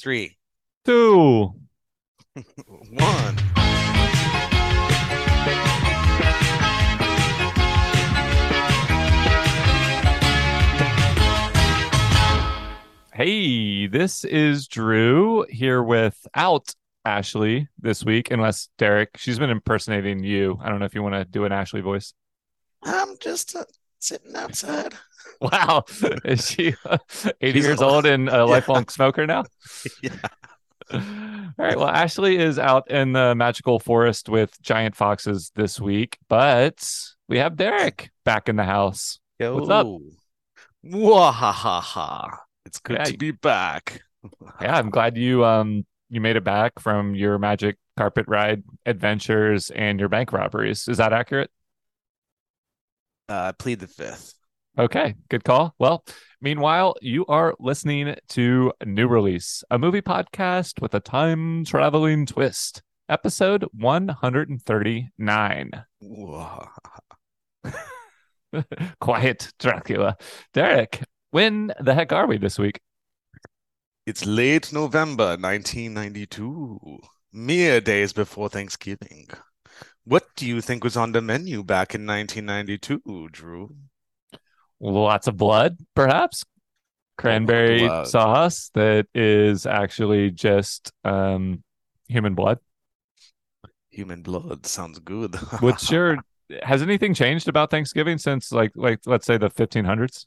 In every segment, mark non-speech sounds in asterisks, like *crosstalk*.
Three, two, *laughs* one. Hey, this is Drew here without Ashley this week, unless Derek, she's been impersonating you. I don't know if you want to do an Ashley voice. I'm just uh, sitting outside. *laughs* Wow. Is she uh, 80 She's years old. old and a *laughs* lifelong smoker now? *laughs* Yeah. All right. Well, Ashley is out in the magical forest with giant foxes this week, but we have Derek back in the house. Yo. What's up? Wahahaha. It's good Yeah, to be back. Yeah, I'm glad you um you made it back from your magic carpet ride adventures and your bank robberies. Is that accurate? Uh, plead the fifth. Okay, good call. Well, meanwhile, you are listening to New Release, a movie podcast with a time traveling twist, episode 139. *laughs* Quiet Dracula. Derek, when the heck are we this week? It's late November 1992, mere days before Thanksgiving. What do you think was on the menu back in 1992, Drew? Lots of blood, perhaps. Cranberry blood. sauce that is actually just um, human blood. Human blood sounds good. *laughs* What's your has anything changed about Thanksgiving since like like let's say the 1500s?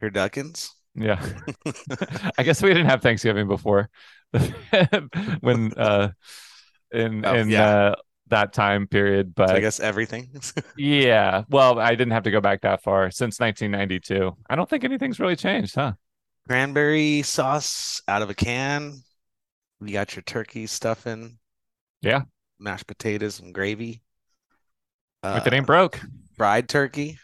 Turduckens? Yeah. *laughs* I guess we didn't have Thanksgiving before *laughs* when uh in Oh, in yeah. uh that time period, but So I guess everything. *laughs* yeah. Well, I didn't have to go back that far since 1992. I don't think anything's really changed, huh? Cranberry sauce out of a can. You got your turkey stuffing. Yeah. Mashed potatoes and gravy. if it Uh, ain't broke. fried turkey.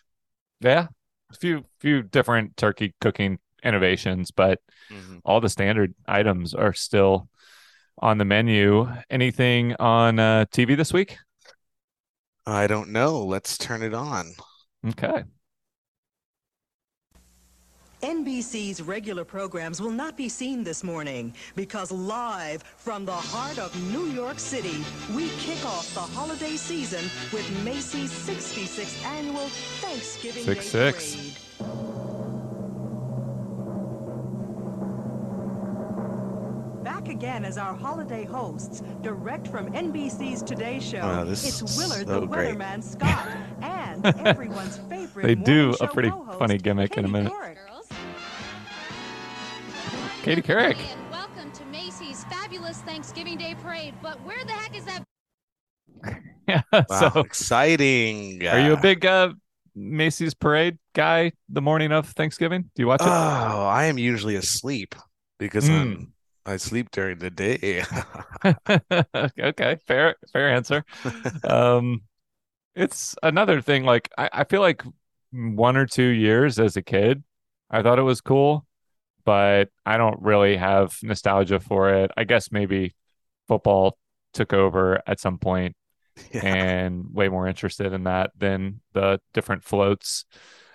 Yeah. A few few different turkey cooking innovations, but Mhm. all the standard items are still on the menu. Anything on uh, TV this week? I don't know. Let's turn it on. Okay. NBC's regular programs will not be seen this morning because live from the heart of New York City, we kick off the holiday season with Macy's 66th annual Thanksgiving Six, Day six. Parade. Again as our holiday hosts, direct from NBC's Today Show. Wow, this it's Willard so the great. Weatherman Scott *laughs* and everyone's favorite They do a pretty funny gimmick in a minute. Couric. Katie Good morning Couric. Welcome to Macy's fabulous Thanksgiving Day parade. But where the heck is that? *laughs* Yeah. Wow, So, exciting. are you a big uh, Macy's parade guy the morning of Thanksgiving? Do you watch it? Oh, I am usually asleep because Mm. I'm I sleep during the day. *laughs* *laughs* okay, fair fair answer. Um, it's another thing. Like I, I feel like one or two years as a kid, I thought it was cool, but I don't really have nostalgia for it. I guess maybe football took over at some point *laughs* Yeah. and way more interested in that than the different floats.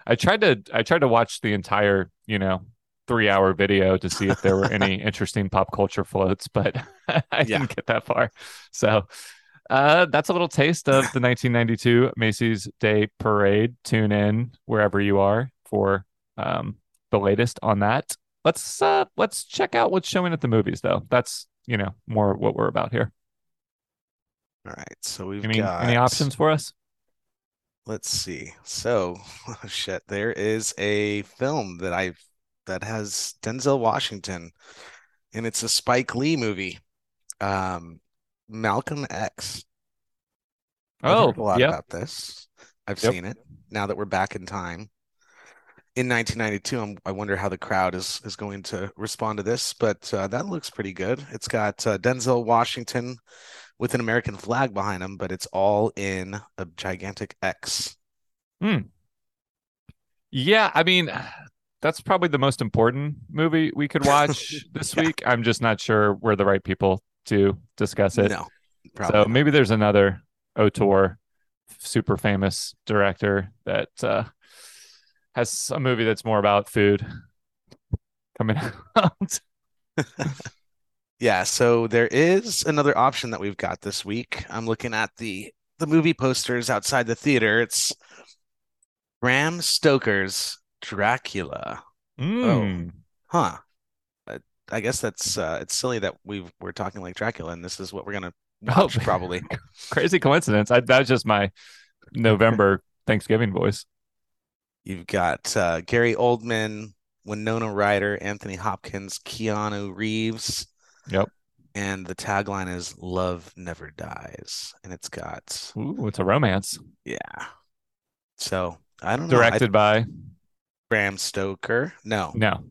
I tried to I tried to watch the entire, you know, three hour video to see if there were any *laughs* interesting pop culture floats, but *laughs* I Yeah. didn't get that far. So uh, that's a little taste of the 1992 Macy's Day Parade. Tune in wherever you are for um, the latest on that. Let's uh, let's check out what's showing at the movies, though. That's you know more what we're about here. All right. So we've mean, got any options for us? Let's see. So, *laughs* shit, there is a film that I've that has Denzel Washington, and it's a Spike Lee movie. Um, Malcolm X. Oh, a lot yep. about this. I've Yep. seen it. Now that we're back in time. In 1992, I'm, I wonder how the crowd is is going to respond to this, but uh, that looks pretty good. It's got uh, Denzel Washington with an American flag behind him, but it's all in a gigantic X. Hmm. Yeah, I mean, that's probably the most important movie we could *laughs* watch this Yeah. week. I'm just not sure we're the right people to discuss it. No, so probably not. maybe there's another auteur, super famous director that uh, has a movie that's more about food coming *laughs* out. *laughs* Yeah, so there is another option that we've got this week. I'm looking at the the movie posters outside the theater. It's Bram Stoker's Dracula. Mm. Huh. I, I guess that's uh it's silly that we we're talking like Dracula and this is what we're gonna Oh. *laughs* probably. Crazy coincidence. I, that's just my November *laughs* Thanksgiving voice. You've got uh Gary Oldman, Winona Ryder, Anthony Hopkins, Keanu Reeves. Yep. And the tagline is Love Never Dies. And it's got Ooh, it's a romance. yeah. So I don't know. I- Directed by Bram Stoker. No. no.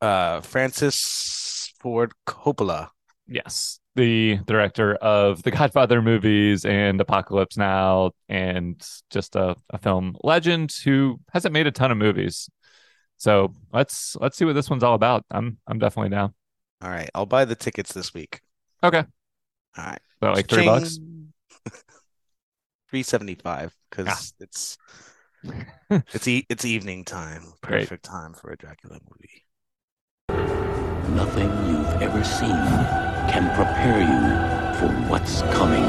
Uh Francis Ford Coppola. Yes. The director of the Godfather movies and Apocalypse Now and just a, a film legend who hasn't made a ton of movies. So let's let's see what this one's all about. I'm I'm definitely down. All right, I'll buy the tickets this week. Okay. All right. So like three bucks. *laughs* Three seventy five because Ah. it's it's e- it's evening time. *laughs* Great. Perfect time for a Dracula movie. Nothing you've ever seen can prepare you for what's coming.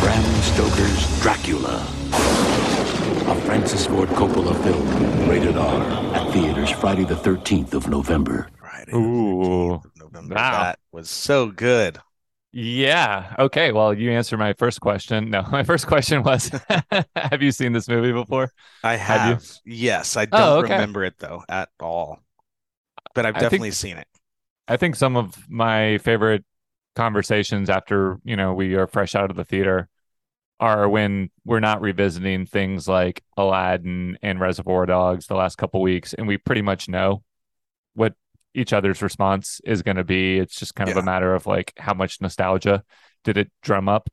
Bram Stoker's Dracula. A Francis Ford Coppola film. Rated R. At theaters Friday the 13th of November. Friday, Ooh. 13th of November. Wow. That was so good. Yeah. Okay. Well, you answered my first question. No, *laughs* my first question was *laughs* Have you seen this movie before? I Have have. Yes, I Oh, don't okay. remember it though at all. But I've I think- definitely seen it. I think some of my favorite conversations after, you know, we are fresh out of the theater are when we're not revisiting things like Aladdin and Reservoir Dogs the last couple weeks and we pretty much know what each other's response is going to be. It's just kind of a matter of like how much nostalgia did it drum up.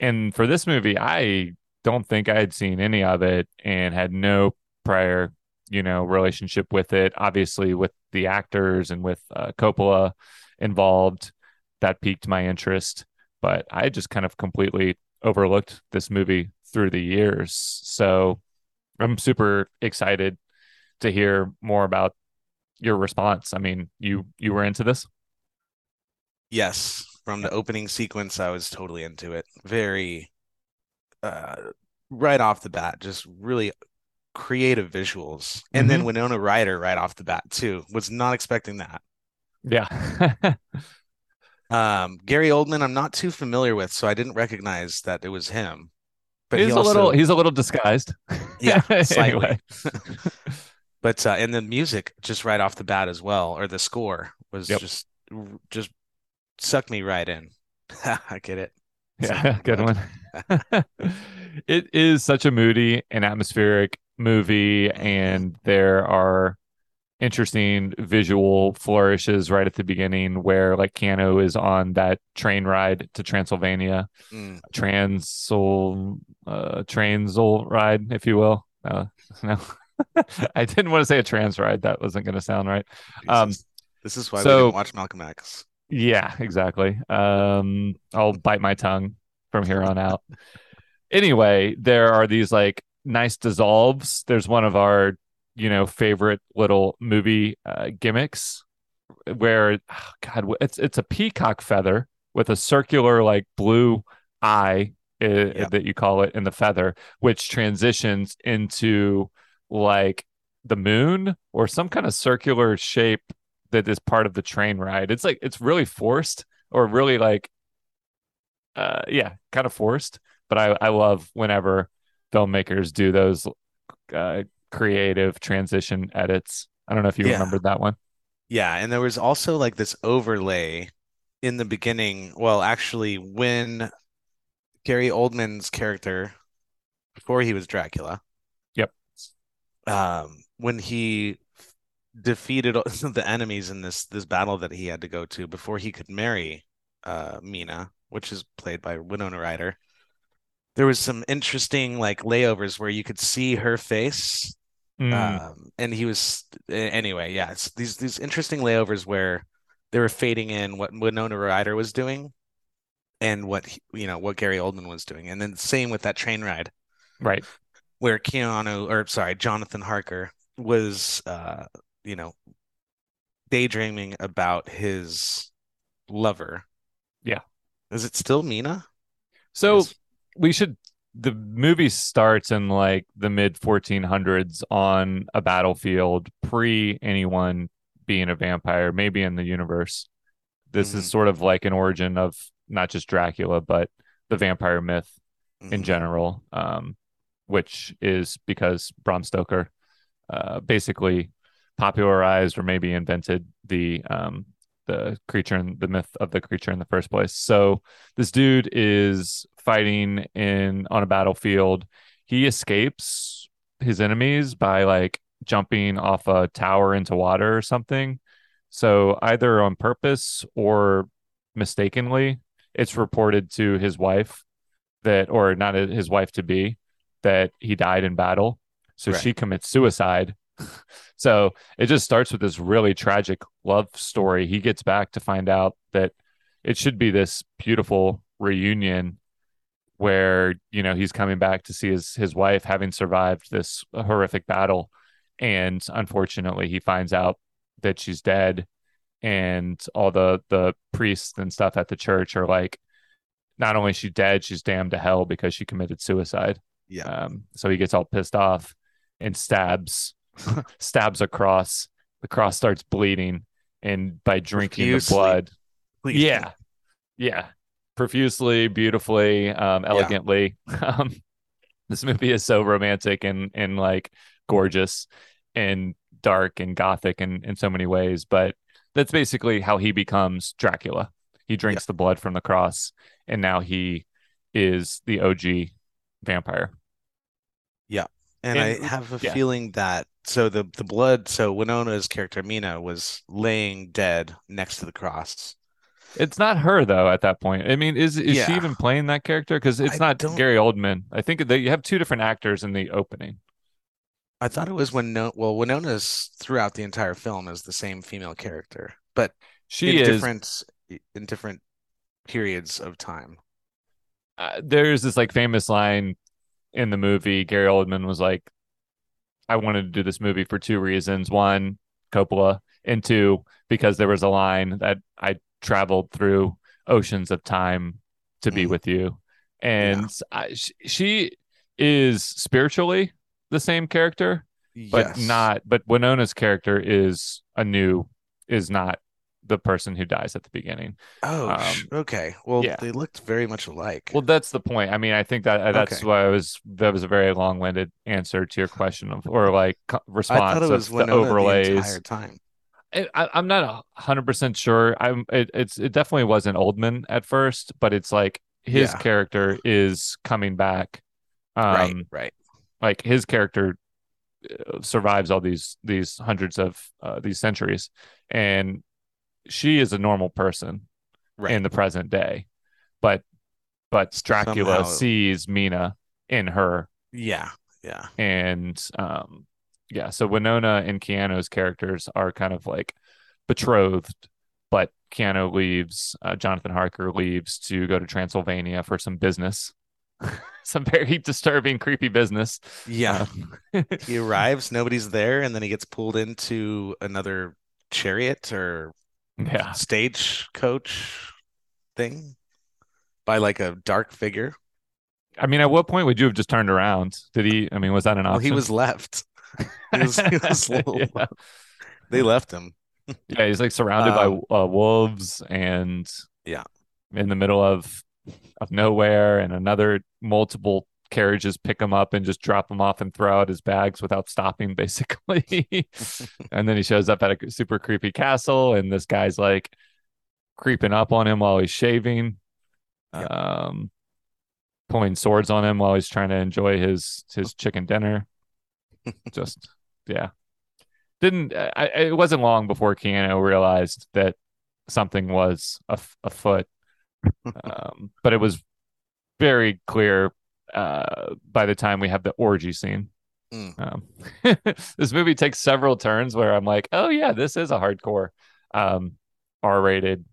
And for this movie, I don't think I had seen any of it and had no prior, you know, relationship with it. Obviously, with the actors and with uh, Coppola involved, that piqued my interest. But I just kind of completely overlooked this movie through the years. So I'm super excited to hear more about your response. I mean, you you were into this? Yes, from the opening sequence, I was totally into it. Very, uh, right off the bat, just really creative visuals. And then Winona Ryder right off the bat too. Was not expecting that. Yeah. *laughs* Um, Gary Oldman, I'm not too familiar with, so I didn't recognize that it was him. But he he's also, a little he's a little disguised. yeah, *laughs* slightly. Anyway. *laughs* But uh, and the music just right off the bat as well, or the score was Yep. just just sucked me right in. *laughs* I get it. Yeah, So, good one. it is such a moody and atmospheric movie, and there are interesting visual flourishes right at the beginning where like Keanu is on that train ride to Transylvania, Mm, transil uh transil ride, if you will. Uh, no. *laughs* *laughs* I didn't want to say a trans ride. That wasn't going to sound right. Um, this is why we so- didn't watch Malcolm X. Yeah, exactly. Um, I'll bite my tongue from here on out. *laughs* anyway, there are these like nice dissolves. There's one of our, you know, favorite little movie uh, gimmicks where, oh, God, it's it's a peacock feather with a circular like blue eye uh, that you call it in the feather, which transitions into like the moon or some kind of circular shape that is part of the train ride. It's like it's really forced or really like uh yeah, kind of forced. But I I love whenever filmmakers do those uh creative transition edits. I don't know if you Yeah. remembered that one. Yeah, and there was also like this overlay in the beginning. Well, actually, when Gary Oldman's character, before he was Dracula, Yep. um, when he defeated *laughs* the enemies in this this battle that he had to go to before he could marry uh Mina, which is played by Winona Ryder. There was some interesting like layovers where you could see her face Mm, um, and he was anyway, yeah, it's these these interesting layovers where they were fading in what Winona Ryder was doing and what you know what Gary Oldman was doing, and then same with that train ride Right. where Keanu or sorry Jonathan Harker was uh you know daydreaming about his lover. Yeah. Is it still Mina? So we should the movie starts in like the mid 1400s on a battlefield pre anyone being a vampire maybe in the universe this is Mhm. sort of like an origin of not just dracula but the vampire myth in Mhm. general um, which is because bram stoker uh, basically popularized or maybe invented the um, the creature and the myth of the creature in the first place so this dude is fighting in on a battlefield he escapes his enemies by like jumping off a tower into water or something so either on purpose or mistakenly it's reported to his wife that or not his wife to be that he died in battle so Right. she commits suicide *laughs* so it just starts with this really tragic love story. He gets back to find out that it should be this beautiful reunion where, you know, he's coming back to see his his wife having survived this horrific battle. And unfortunately, he finds out that she's dead and all the the priests and stuff at the church are like not only is she dead, she's damned to hell because she committed suicide. Yeah. Um, so he gets all pissed off and stabs *laughs* stabs a cross. The cross starts bleeding, and by drinking the blood, Please. yeah, yeah, profusely, beautifully, um, elegantly. *laughs* Um, this movie is so romantic and and like gorgeous and dark and gothic in in so many ways. But that's basically how he becomes Dracula. He drinks the blood from the cross, and now he is the OG vampire. And, And- I have a yeah. feeling that so the the blood so Winona's character Mina was laying dead next to the cross. It's not her though at that point. I mean, is is she even playing that character? Because it's I not don't- Gary Oldman. I think that you have two different actors in the opening. I thought it was Winona well Winona's throughout the entire film is the same female character, but She in is. different in different periods of time. uh, there's this like famous line in the movie. Gary Oldman was like, "I wanted to do this movie for two reasons: one, Coppola, and two, because there was a line that I traveled through oceans of time to be Mm. with you." And I, she is spiritually the same character, but Yes. not but Winona's character is a new is not the person who dies at the beginning. Oh, um, okay. Well, yeah. they looked very much alike. Well, that's the point. I mean, I think that uh, that's Okay. why I was that was a very long-winded answer to your question of or like co- I response thought it was of the Winona the overlays. entire time. I, I'm not a hundred percent sure. I'm it, it's it definitely wasn't Oldman at first, but it's like his Yeah. character is coming back. Um, Right, right. like his character uh, survives all these these hundreds of uh, these centuries, and she is a normal person Right. in the present day, but but Dracula Somehow- sees Mina in her, Yeah, yeah. and um, yeah. So Winona and Keanu's characters are kind of like betrothed, but Keanu leaves. Uh, Jonathan Harker leaves to go to Transylvania for some business, *laughs* some very disturbing, creepy business. Yeah. Uh, *laughs* He arrives, nobody's there, and then he gets pulled into another chariot or yeah. stagecoach thing by like a dark figure. I mean, at what point would you have just turned around? Did he? I mean, was that an Well, option? he was left. He was, he was *laughs* little- yeah. They left him. Yeah, he's like surrounded Um, by uh, wolves and Yeah. in the middle of of nowhere, and another multiple carriages pick him up and just drop him off and throw out his bags without stopping, *laughs* basically. *laughs* and then he shows up at a super creepy castle, and this guy's like creeping up on him while he's shaving, um, pulling swords on him while he's trying to enjoy his his chicken dinner. Just yeah didn't I, I- it wasn't long before Keanu realized that something was af- afoot *laughs* um, but it was very clear uh, by the time we have the orgy scene Mm. um, *laughs* this movie takes several turns where I'm like oh yeah this is a hardcore um, R-rated,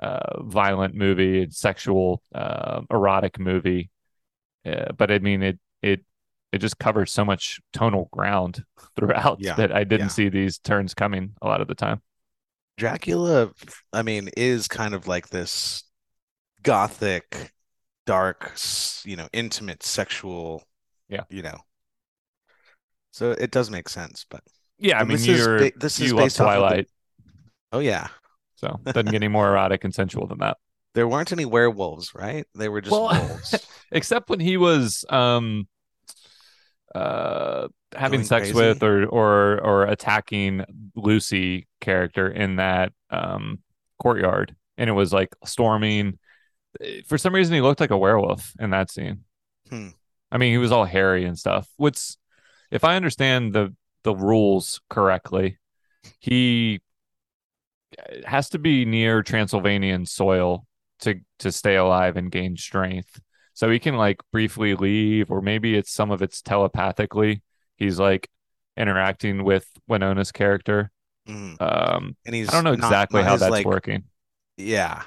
uh, violent movie, sexual, uh, erotic movie. Uh, but I mean, it it it just covers so much tonal ground *laughs* throughout Yeah, that I didn't yeah. see these turns coming a lot of the time. Dracula, I mean, is kind of like this gothic, dark, you know, intimate, sexual, Yeah. you know. So it does make sense, but Yeah, I mean, this is you're ba- this is you love based off of the- Twilight, oh yeah, so doesn't get any more erotic and sensual than that. there weren't any werewolves, right? They were just Well, *laughs* wolves. except when he was um uh having sex crazy? with or or or attacking Lucy character in that um courtyard and it was like storming for some reason he looked like a werewolf in that scene Hmm. I mean he was all hairy and stuff what's if I understand the the rules correctly he has to be near Transylvanian soil to to stay alive and gain strength. So he can like briefly leave, or maybe it's some of it's telepathically. He's like interacting with Winona's character. Mhm. Um, And he's I don't know not- exactly not how as, that's like, working. Yeah.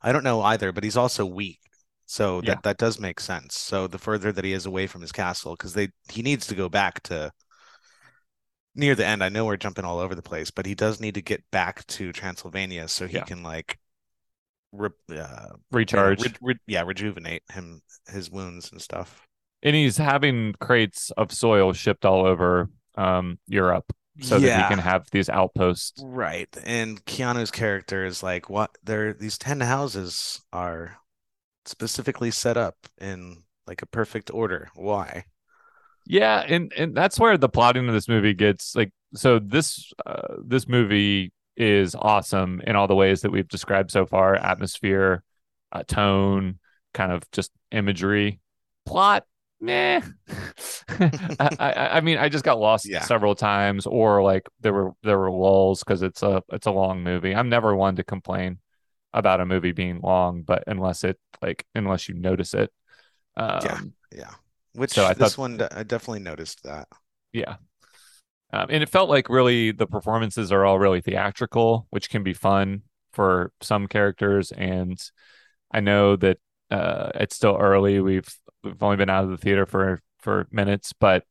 I don't know either, but he's also weak. So that Yeah. that does make sense. So the further that he is away from his castle, because they he needs to go back to near the end. I know we're jumping all over the place, but he does need to get back to Transylvania so he Yeah. can like re uh, Recharge, re- re- yeah, rejuvenate him his wounds and stuff. and he's having crates of soil shipped all over um Europe so that he can have these outposts. Right. And Keanu's character is like, what? There, these 10 houses are specifically set up in like a perfect order. Why? Yeah, and and that's where the plotting of this movie gets like so this uh, this movie is awesome in all the ways that we've described so far, atmosphere, uh, tone, kind of just imagery. Plot, meh. *laughs* I, I I mean, I just got lost Yeah. several times or like there were there were lulls because it's a it's a long movie. I'm never one to complain about a movie being long, but unless it like unless you notice it. Um, Yeah. Which So I this thought- one, I definitely noticed that. Yeah. Um, and it felt like really the performances are all really theatrical, which can be fun for some characters. And I know that uh, it's still early. We've we've only been out of the theater for for minutes, but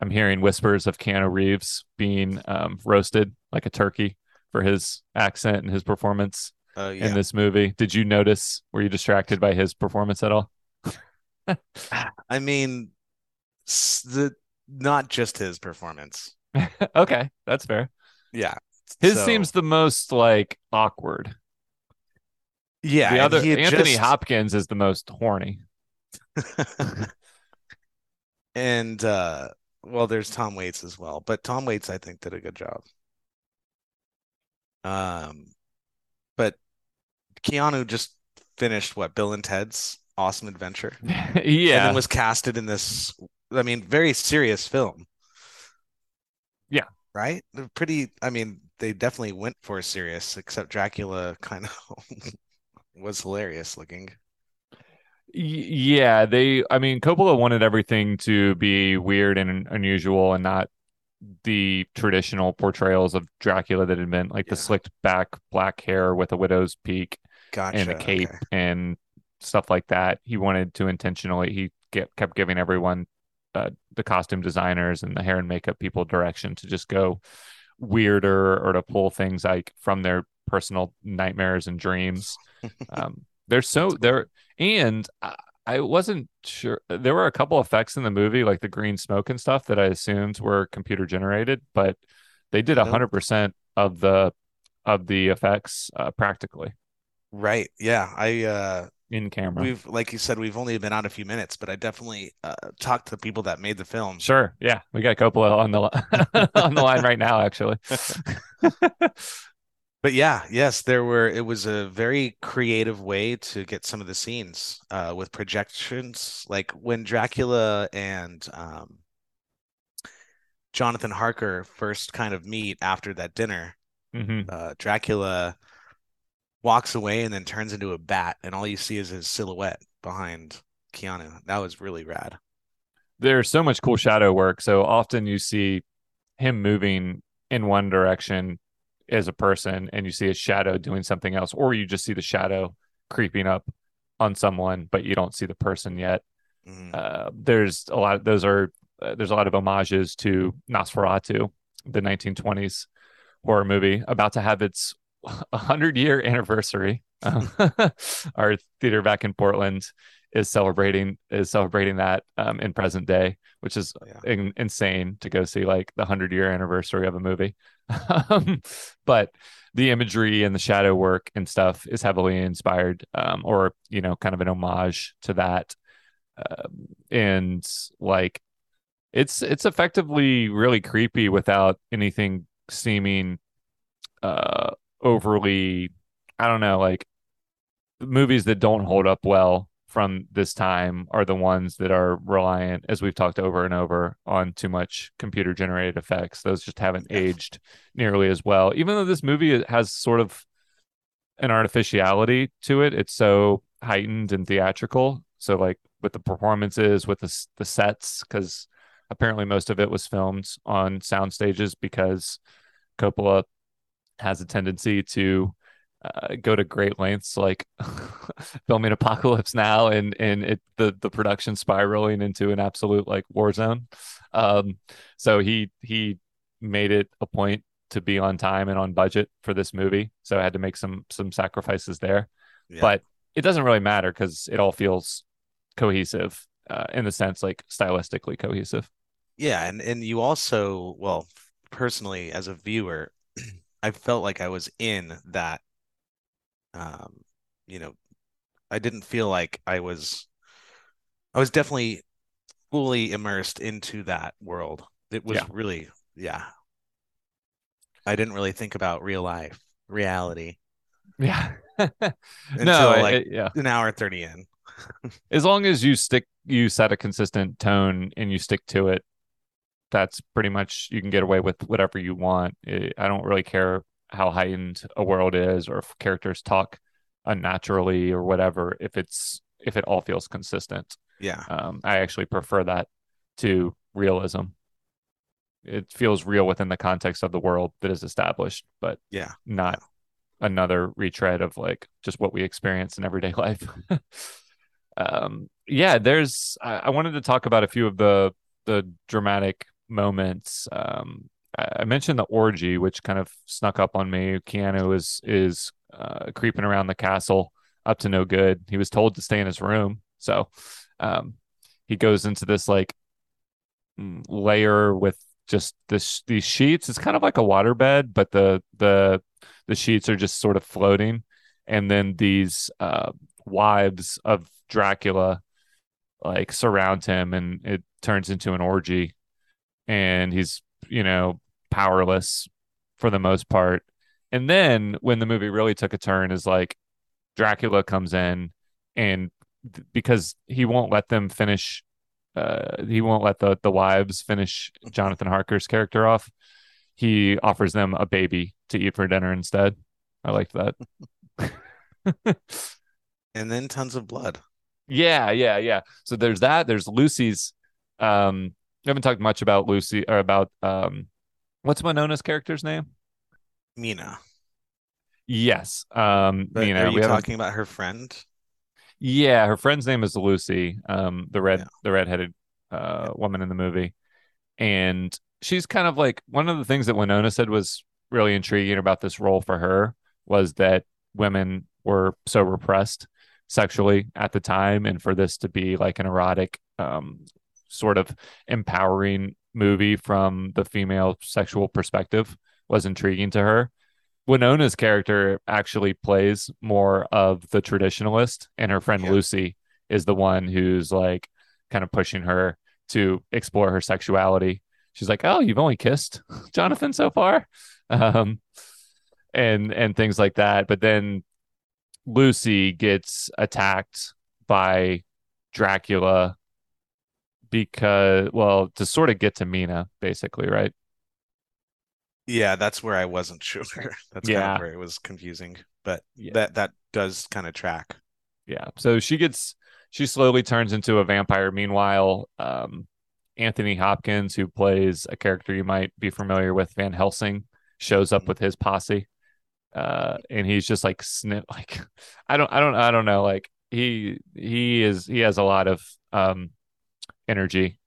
I'm hearing whispers of Keanu Reeves being um, roasted like a turkey for his accent and his performance Oh, yeah. in this movie. Did you notice? Were you distracted by his performance at all? *laughs* I mean, the not just his performance. *laughs* okay, that's fair. Yeah. His So- seems the most like awkward. yeah. the other Anthony just- Hopkins is the most horny. *laughs* and uh well there's Tom Waits as well but Tom Waits I think did a good job um but Keanu just finished what Bill and Ted's Awesome Adventure *laughs* and yeah, then was casted in this I mean very serious film Yeah. right They're pretty I mean they definitely went for serious except Dracula kind of *laughs* was hilarious looking yeah. They, I mean, Coppola wanted everything to be weird and unusual, and not the traditional portrayals of Dracula that had been like the slicked back black hair with a widow's peak gotcha and a cape okay. and stuff like that. He wanted to intentionally. He get, kept giving everyone, uh, the costume designers and the hair and makeup people direction to just go weirder or to pull things like from their personal nightmares and dreams. *laughs* Um, they're so they're and I, I wasn't sure. There were a couple effects in the movie, like the green smoke and stuff, that I assumed were computer generated, but they did a hundred percent of the of the effects uh, practically right yeah I uh in camera. We've, like you said, we've only been out a few minutes, but I definitely uh, talked to the people that made the film. Sure. Yeah. We got Coppola on the *laughs* on the line right now, actually. *laughs* *laughs* But yeah, yes, there were. It was a very creative way to get some of the scenes uh, with projections, like when Dracula and um, Jonathan Harker first kind of meet after that dinner. hmm Uh, Dracula walks away and then turns into a bat, and all you see is his silhouette behind Keanu. That was really rad. There's so much cool shadow work. So often you see him moving in one direction as a person and you see a shadow doing something else, or you just see the shadow creeping up on someone, but you don't see the person yet. Mhm. Uh, there's a lot. Those are uh, there's a lot of homages to Nosferatu, the 1920s horror movie, about to have its 100 year anniversary. Um, *laughs* our theater back in Portland is celebrating is celebrating that um, in present day, which is Yeah. in, insane to go see like the 100 year anniversary of a movie. *laughs* um, but the imagery and the shadow work and stuff is heavily inspired um, or you know kind of an homage to that um, and like it's it's effectively really creepy without anything seeming uh overly i don't know like movies that don't hold up well from this time are the ones that are reliant as we've talked over and over on too much computer generated effects. Those just haven't aged nearly as well. Even though this movie has sort of an artificiality to it it's so heightened and theatrical. So like with the performances with the, the sets because apparently most of it was filmed on sound stages because coppola has a tendency to uh, go to great lengths like *laughs* filming apocalypse now and and it the the production spiraling into an absolute like war zone. Um so he he made it a point to be on time and on budget for this movie. So i had to make some some sacrifices there. Yeah. but it doesn't really matter because it all feels cohesive uh, in the sense like stylistically cohesive. Yeah, and and you also, well, personally as a viewer, I felt like I was in that um, you know, I didn't feel like I was I was definitely fully immersed into that world. It was Yeah. really, yeah. I didn't really think about real life, reality yeah *laughs* no like I- yeah an hour 30 in. *laughs* as long as you stick you set a consistent tone and you stick to it that's pretty much you can get away with whatever you want Eh, i don't really care how heightened a world is or if characters talk unnaturally or whatever if it's if it all feels consistent Yeah. um, i actually prefer that to realism it feels real within the context of the world that is established but Yeah. not another retread of like just what we experience in everyday *laughs* life. um, yeah, there's. I, I wanted to talk about a few of the the dramatic moments. Um, I, mentioned the orgy, which kind of snuck up on me. Keanu is is uh, creeping around the castle, up to no good. He was told to stay in his room, so um, he goes into this like layer with just this these sheets. It's kind of like a waterbed, but the the the sheets are just sort of floating, and then these uh, wives of Dracula like surround him, and it turns into an orgy, and he's you know powerless for the most part. And then when the movie really took a turn, is like Dracula comes in, and th- because he won't let them finish uh, he won't let the the wives finish Jonathan Harker's character off. He offers them a baby to eat for dinner instead. I liked that. *laughs* And then tons of blood. yeah, yeah, yeah. So there's that. There's Lucy's. Um, we haven't talked much about Lucy or about um, what's Winona's character's name? Mina. Yes, um, But Mina. are we you haven't- talking about her friend? Yeah, her friend's name is Lucy, um, the red Yeah. the redheaded uh woman in the movie. And she's kind of like one of the things that Winona said was really intriguing about this role for her was that women were so repressed sexually at the time and for this to be like an erotic um sort of empowering movie from the female sexual perspective was intriguing to her. Winona's character actually plays more of the traditionalist, and her friend Yeah. Lucy is the one who's like kind of pushing her to explore her sexuality. She's like, "Oh, you've only kissed *laughs* Jonathan so far," um, and and things like that. But then Lucy gets attacked by Dracula because, well, to sort of get to Mina, basically, right? Yeah, that's where I wasn't *laughs* sure. That's kind Yeah. of where it was confusing. But Yeah. that that does kind of track. Yeah. So she gets she slowly turns into a vampire. Meanwhile, um, Anthony Hopkins, who plays a character you might be familiar with, Van Helsing, shows up with his posse. Uh, and he's just like snip *laughs* like I don't I don't I don't know like he he is he has a lot of um energy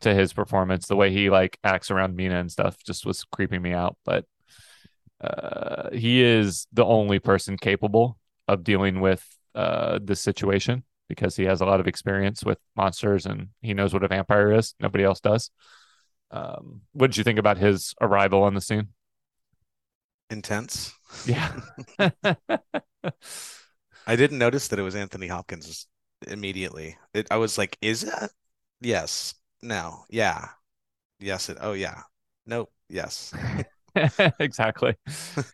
to his performance. The way he like acts around Mina and stuff just was creeping me out. But uh, he is the only person capable of dealing with uh, this situation because he has a lot of experience with monsters and he knows what a vampire is. Nobody else does. Um, what did you think about his arrival on the scene? Intense. Yeah. *laughs* I didn't notice that it was Anthony Hopkins immediately. It, I was like, is it? Yes. No. Yeah. Yes. It. Oh yeah. Nope. Yes. *laughs* exactly.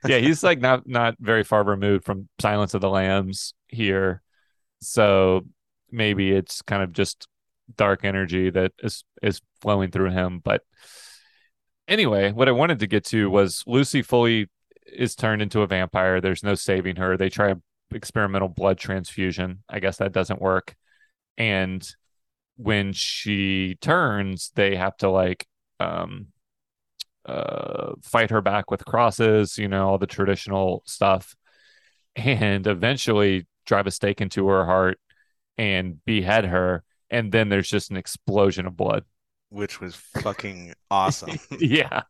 Yeah, he's like not not very far removed from Silence of the Lambs here. So maybe it's kind of just dark energy that is is flowing through him. But anyway, what I wanted to get to was Lucy fully is turned into a vampire. There's no saving her. They try experimental blood transfusion. I guess that doesn't work. And when she turns, they have to like um uh fight her back with crosses, you know, all the traditional stuff. And eventually drive a stake into her heart and behead her. And then there's just an explosion of blood. Which was fucking awesome. *laughs* yeah.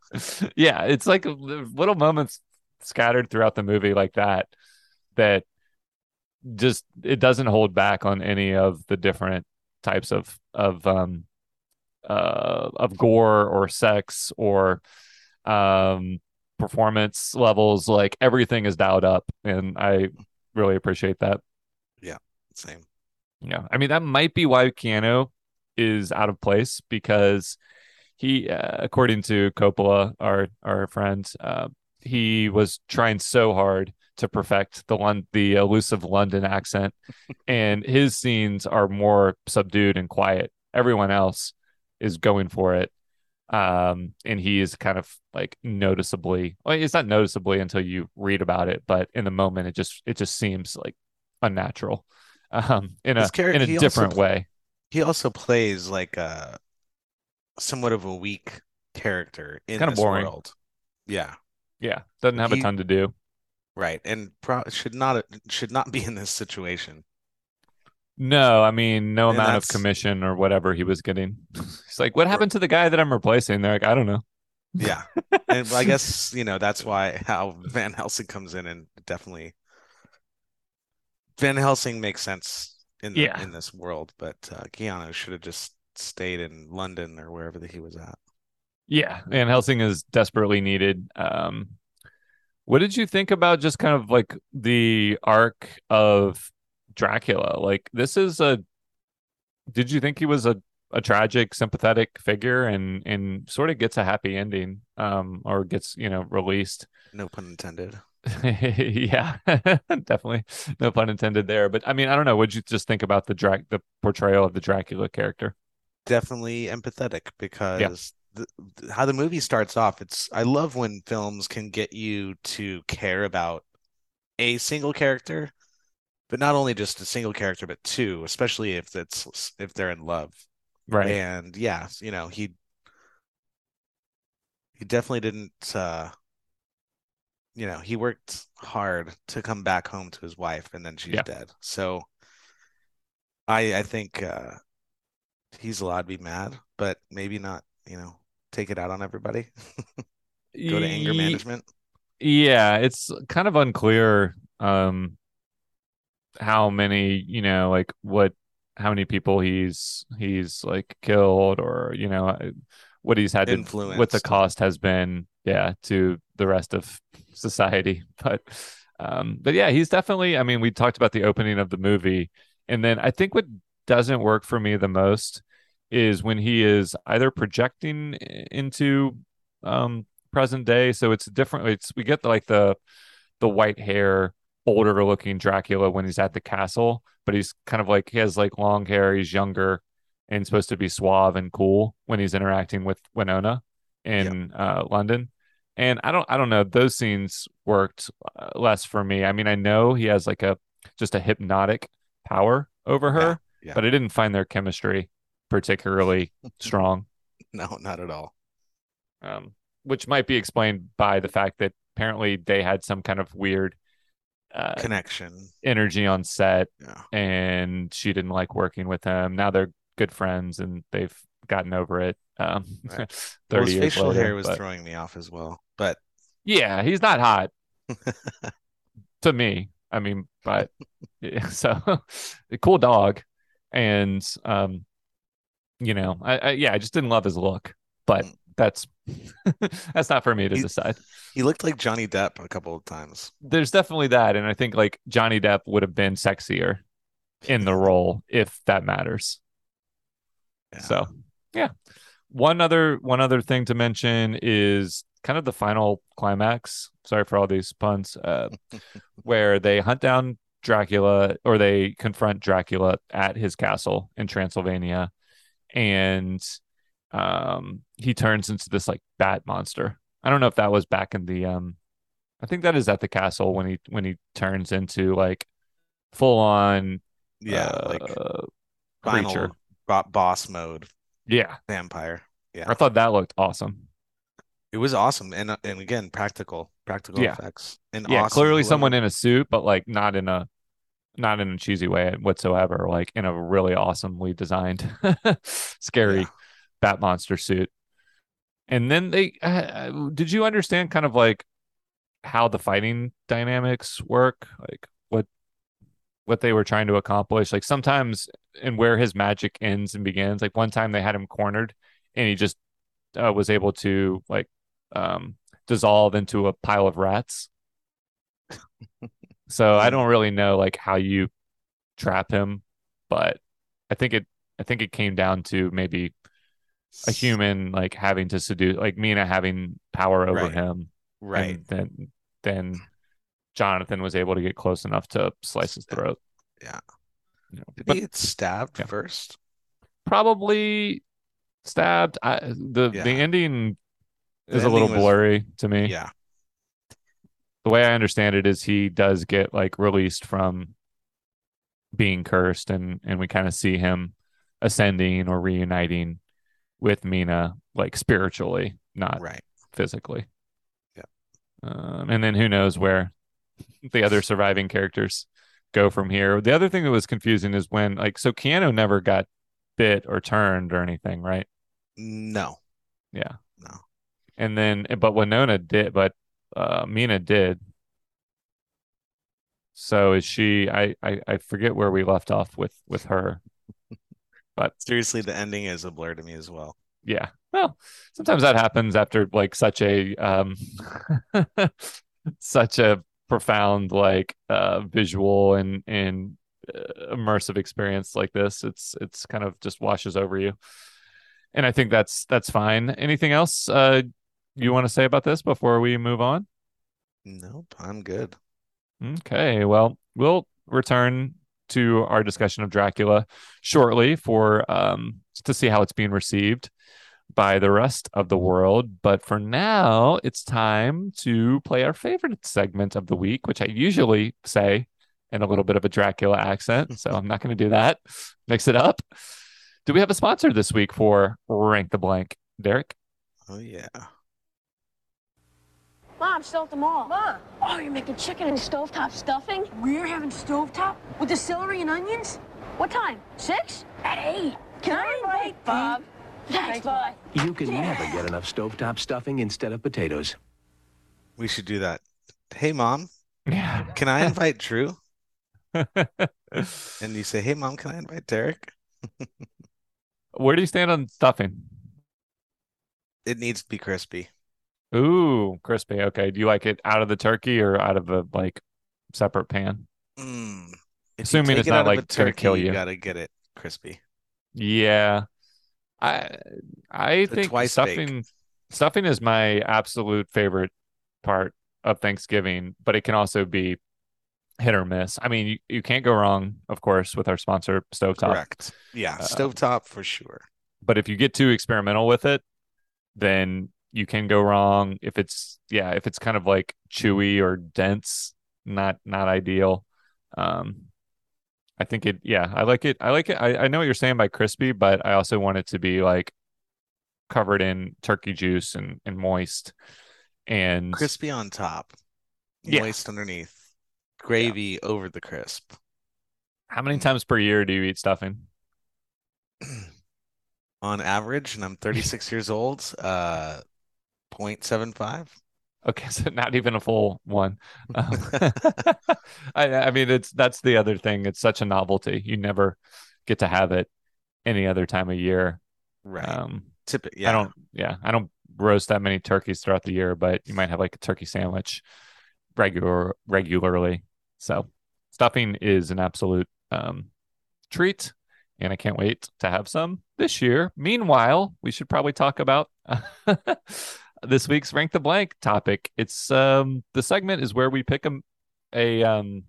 Yeah. It's like little moments scattered throughout the movie like that that just it doesn't hold back on any of the different types of of um uh of gore or sex or um performance levels like everything is dialed up and i really appreciate that. Yeah same. Yeah i mean that might be why keanu is out of place because he uh, according to coppola our our friend uh, he was trying so hard to perfect the one the elusive London accent, and his scenes are more subdued and quiet. Everyone else is going for it, um, and he is kind of like noticeably. Well, it's not noticeably until you read about it, but in the moment, it just it just seems like unnatural, um, in a in a different way. He also plays like a somewhat of a weak character in kind of this boring. world. Yeah. Yeah, doesn't have He- a ton to do. Right. And pro- should not should not be in this situation. No, I mean, no And amount of commission or whatever he was getting. *laughs* He's like, what happened to the guy that I'm replacing? They're like, I don't know. Yeah. *laughs* and I guess, you know, that's why how Van Helsing comes in and definitely Van Helsing makes sense in the, Yeah. in this world, but uh, Keanu should have just stayed in London or wherever that he was at. Yeah, Van Helsing is desperately needed. Um, what did you think about just kind of like the arc of Dracula? Like, this is a. Did you think he was a, a tragic, sympathetic figure, and and sort of gets a happy ending, um, or gets you know released? No pun intended. *laughs* yeah, *laughs* definitely, no pun intended there. But I mean, I don't know. What'd you just think about the Drac the portrayal of the Dracula character? Definitely empathetic because the, the- how the movie starts off, it's I love when films can get you to care about a single character, but not only just a single character, but two, especially if it's if they're in love. Right. And yeah, you know, he he definitely didn't uh you know, he worked hard to come back home to his wife and then she's Yeah. dead. So I I think uh he's allowed to be mad, but maybe not, you know, take it out on everybody. *laughs* Go to anger management. Yeah, it's kind of unclear um how many, you know, like what how many people he's he's like killed or, you know, uh, what he's had to what the cost has been, yeah, to the rest of *laughs* society. *laughs* But um but yeah, he's definitely I mean, we talked about the opening of the movie and then I think what doesn't work for me the most is when he is either projecting into um present day. So it's different it's we get the, like the the white hair older looking dracula when he's at the castle but he's kind of like he has like long hair he's younger and supposed to be suave and cool when he's interacting with winona in uh london. And i don't i don't know those scenes worked uh, less for me. I mean i know he has like a just a hypnotic power over her Yeah, yeah. but i didn't find their chemistry particularly *laughs* strong No, not at all. um, which might be explained by the fact that apparently they had some kind of weird uh, Connection. energy on set, Yeah. and she didn't like working with him. Now they're good friends, and they've gotten over it. Um, Right. *laughs* Well, his facial later, hair was but- throwing me off as well. But yeah, he's not hot *laughs* to me. I mean, but yeah, so cool dog, and um, you know, I, I yeah, I just didn't love his look, but Mm. that's *laughs* that's not for me to He- decide. he looked like Johnny Depp a couple of times. There's definitely that, and I think like Johnny Depp would have been sexier in the role if that matters. Yeah. So, yeah. One other one other thing to mention is kind of the final climax. Sorry for all these puns. Uh, *laughs* where they hunt down Dracula or they confront Dracula at his castle in Transylvania, and um, he turns into this like bat monster. I don't know if that was back in the um, I think that is at the castle when he when he turns into like full on yeah, uh, like creature. bo- boss mode Yeah, vampire. Yeah, I thought that looked awesome. it was awesome, and uh, and again, practical, practical Yeah. effects, and yeah, awesome. clearly someone in a suit, but like not in a not in a cheesy way whatsoever. Like in a really awesomely designed, *laughs* scary Yeah. bat monster suit. And then they uh, did you understand kind of like how the fighting dynamics work? Like what what they were trying to accomplish? Like sometimes and where his magic ends and begins. Like one time they had him cornered and he just uh, was able to like um dissolve into a pile of rats. *laughs* So I don't really know like how you trap him, but I think it I think it came down to maybe a human like having to seduce like Mina having power over Right. him. right? And then then Jonathan was able to get close enough to slice his throat. Yeah. You know, Did but he get stabbed Yeah. first? probably stabbed. I, the Yeah. the ending The is a little ending was- blurry to me. Yeah, the way I understand it is he does get like released from being cursed and and we kind of see him ascending or reuniting with Mina like spiritually, not right. physically. Yeah. Um, and then who knows where the other surviving characters go from here. The other thing that was confusing is when like so Keanu never got bit or turned or anything, right? No, Yeah. no. And then but Winona did but uh Mina did. So is she I, I I forget where we left off with with her. But seriously, the ending is a blur to me as well. Yeah. Well, sometimes that happens after like such a um *laughs* such a profound like uh visual and and uh, immersive experience like this. It's it's kind of just washes over you. And I think that's that's fine. Anything else uh you want to say about this before we move on? Nope, I'm good. Okay, well, we'll return to our discussion of Dracula shortly for um to see how it's being received by the rest of the world. But for now, it's time to play our favorite segment of the week, which I usually say in a little bit of a Dracula accent. So I'm not going to do that. Mix it up. Do we have a sponsor this week for Rank the Blank? Derek? Oh yeah. Mom, still at the mall. Mom, Oh, you're making chicken and stovetop stuffing? we're having stovetop with the celery and onions? What time? Six? At eight. Can I invite Bob? Thanks, Bob. You can never get enough stovetop stuffing instead of potatoes. We should do that. Hey mom, Yeah. can I invite Drew? *laughs* And you say, Hey mom, can I invite Derek? *laughs* Where do you stand on stuffing? It needs to be crispy. Ooh, crispy. Okay. Do you like it out of the turkey or out of a like separate pan? Mm. Assuming it's it not, like, a gonna kill you you. gotta get it crispy. Yeah. I I The think twice bake. stuffing stuffing is my absolute favorite part of Thanksgiving, but it can also be hit or miss. I mean, you, you can't go wrong, of course, with our sponsor Stovetop. Correct. Yeah, Uh, stovetop for sure. But if you get too experimental with it, then you can go wrong. If it's yeah, if it's kind of like chewy or dense, not not ideal. Um I think it yeah, I like it. I like it. I, I know what you're saying by crispy, but I also want it to be like covered in turkey juice and, and moist and Crispy on top, Yeah. moist underneath, gravy over the crisp. how many times per year do you eat stuffing? *clears throat* On average, and I'm 36 years old, uh, 0.75. Okay, *laughs* so not even a full one. Um, *laughs* *laughs* I, I mean, it's that's the other thing. It's such a novelty. You never get to have it any other time of year. Right. Um, Tip. Yeah. I don't. Yeah, I don't roast that many turkeys throughout the year, but you might have like a turkey sandwich regular regularly. So stuffing is an absolute um, treat, and I can't wait to have some this year. Meanwhile, we should probably talk about this week's rank the blank topic. It's um the segment is where we pick a a um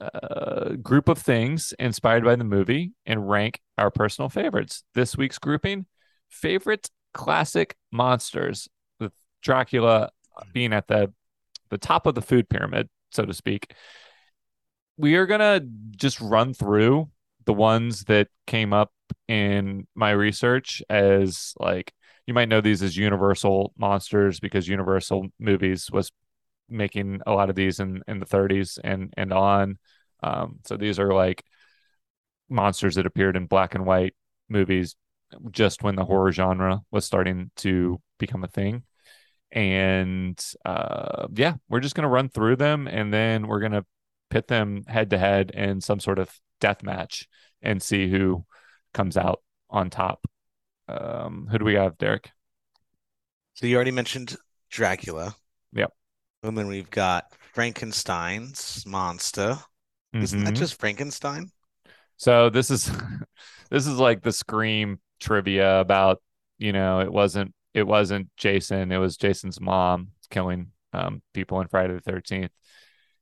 uh, group of things inspired by the movie and rank our personal favorites. This week's grouping favorite classic monsters with Dracula being at the the top of the food pyramid, so to speak. We are gonna just run through the ones that came up in my research as like you might know these as Universal monsters because Universal movies was making a lot of these in in the 30s and and on. Um, so these are like monsters that appeared in black and white movies just when the horror genre was starting to become a thing. And uh, yeah, we're just gonna run through them and then we're gonna pit them head to head in some sort of death match and see who comes out on top. Um, who do we have, Derek? So you already mentioned Dracula. Yep. And then we've got Frankenstein's monster. Isn't that Mhm. just Frankenstein? So this is *laughs* this is like the Scream trivia about, you know, it wasn't it wasn't Jason, it was Jason's mom killing um people in Friday the 13th.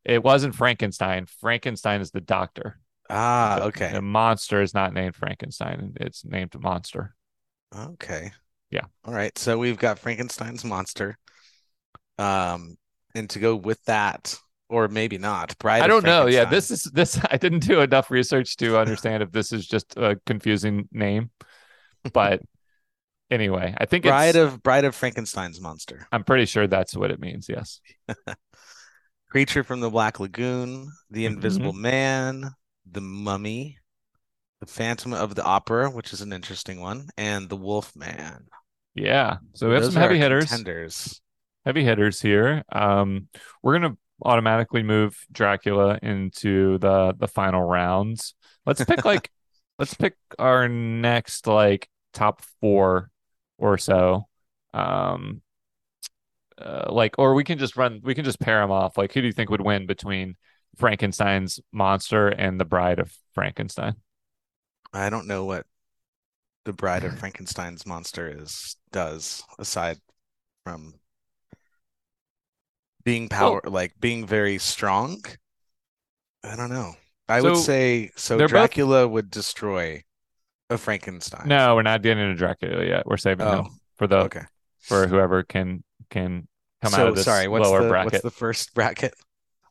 It wasn't Frankenstein. Frankenstein is the doctor. Ah, okay. The monster is not named Frankenstein. It's named Monster. Okay. Yeah. All right. So we've got Frankenstein's monster. Um, and to go with that, or maybe not, Bride I don't know. Yeah, this is this I didn't do enough research to understand if this is just a confusing name. *laughs* But anyway, I think Bride it's of Bride of Frankenstein's monster. I'm pretty sure that's what it means. Yes. *laughs* Creature from the Black Lagoon, The Mm-hmm. Invisible Man, The Mummy, The Phantom of the Opera, which is an interesting one, and The Wolf Man. Yeah. So we have Those some heavy hitters. contenders. heavy hitters here. Um, we're gonna automatically move Dracula into the the final rounds. Let's pick *laughs* like let's pick our next like top four or so. Um, uh, like or we can just run we can just pair them off. Like who do you think would win between Frankenstein's monster and the Bride of Frankenstein? I don't know what the Bride of Frankenstein's monster is does aside from being power like being very strong. I don't know. I would say so they're both- Dracula would destroy a Frankenstein. No, we're not getting into Dracula yet. We're saving Oh, him for the Okay. for whoever can can come so out of this sorry, what's lower the bracket. what's the first bracket?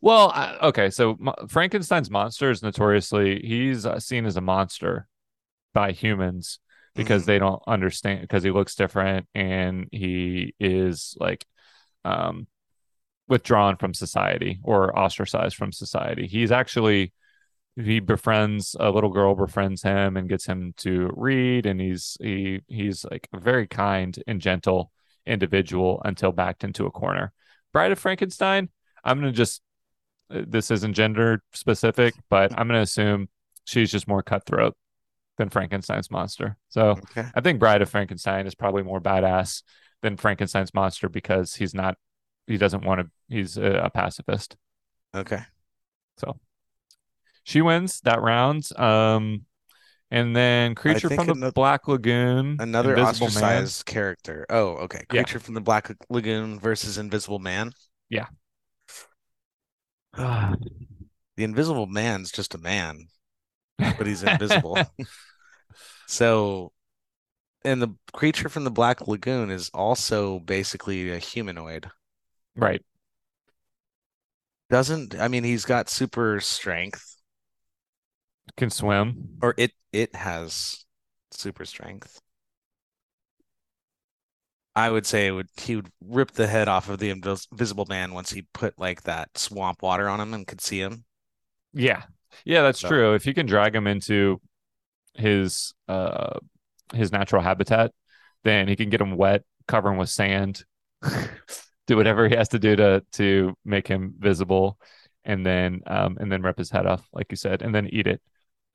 Well, I, okay, so Frankenstein's monster is notoriously he's uh, seen as a monster by humans because Mhm. they don't understand because he looks different and he is like um withdrawn from society or ostracized from society. He's actually he befriends a little girl befriends him and gets him to read and he's he he's like a very kind and gentle individual until backed into a corner. Bride of Frankenstein, I'm going to just uh, this isn't gender specific, but I'm going to assume she's just more cutthroat than Frankenstein's monster. So Okay. I think Bride of Frankenstein is probably more badass than Frankenstein's monster because he's not, he doesn't want to, he's a, a pacifist. Okay. So she wins that round. Um, and then Creature from the ano- Black Lagoon, Another Invisible Man. character. Oh, okay. Yeah. Creature from the Black Lagoon versus Invisible Man. Yeah. *sighs* the Invisible Man's just a man, but he's invisible. *laughs* so, and the creature from the Black Lagoon is also basically a humanoid. right. Doesn't, I mean, he's got super strength, Can swim. or it it has super strength. I would say it would he would rip the head off of the invisible man once he put like that swamp water on him and could see him. Yeah. Yeah, that's So- true. If you can drag him into his uh his natural habitat, then he can get him wet, cover him with sand, *laughs* do whatever he has to do to to make him visible, and then um and then rip his head off, like you said, and then eat it.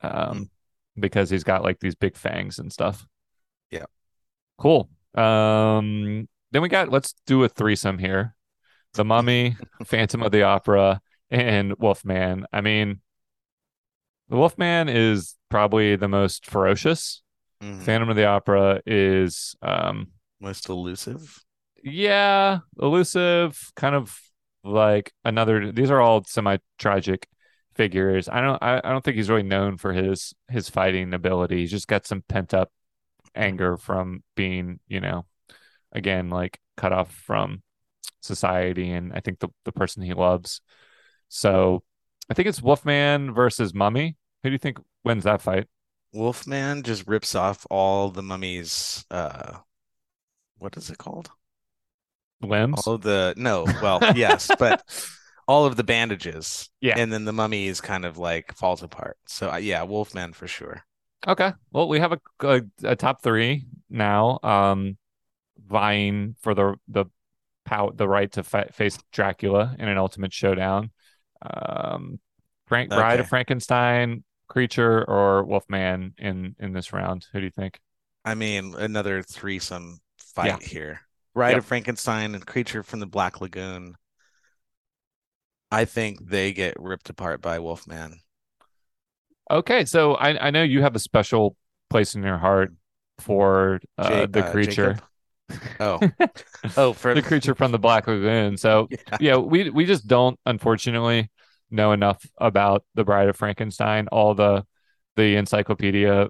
Um because he's got like these big fangs and stuff. Yeah. Cool. Um then we got let's do a threesome here. The Mummy, *laughs* Phantom of the Opera, and Wolfman. I mean, the Wolfman is probably the most ferocious. Mhm. Phantom of the Opera is, um, Most elusive. yeah, elusive, kind of like another. These are all semi-tragic figures. I don't, I, I don't think he's really known for his his fighting ability. He's just got some pent up anger from being, you know, again, like cut off from society and I think the the person he loves. So I think it's Wolfman versus Mummy. Who do you think wins that fight? Wolfman just rips off all the mummy's uh what is it called? Limbs? All of the no, well, yes, *laughs* but all of the bandages. Yeah. And then the mummy is kind of like falls apart. So uh, yeah, Wolfman for sure. Okay. Well, we have a, a, a top three now, um, vying for the the pow- the right to fa- face Dracula in an ultimate showdown. Um, Frank Bride Okay. of Frankenstein, Creature, or Wolfman in in this round. Who do you think? I mean, another threesome fight Yeah. here. Bride Yep. of Frankenstein and Creature from the Black Lagoon. I think they get ripped apart by Wolfman. Okay, so I I know you have a special place in your heart for uh, Ja- the uh, creature. Jacob? Oh, *laughs* oh, for the creature from the Black Lagoon. So *laughs* Yeah. yeah, we we just don't unfortunately know enough about the Bride of Frankenstein. All the the encyclopedia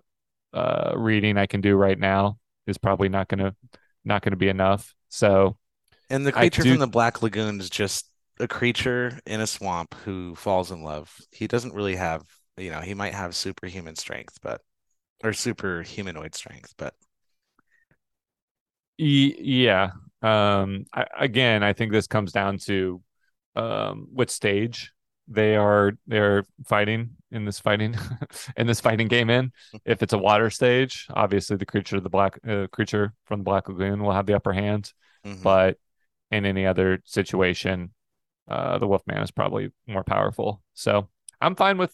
uh, reading I can do right now is probably not gonna not gonna be enough. So And the creature do- from the Black Lagoon is just a creature in a swamp who falls in love. He doesn't really have, you know, he might have superhuman strength, but or super humanoid strength, but yeah, um, I, again, I think this comes down to um, what stage they are they're fighting in this fighting *laughs* in this fighting game in. If it's a water stage, obviously the creature the black uh, creature from the Black Lagoon will have the upper hand. mhm. but in any other situation, uh, the Wolfman is probably more powerful. So I'm fine with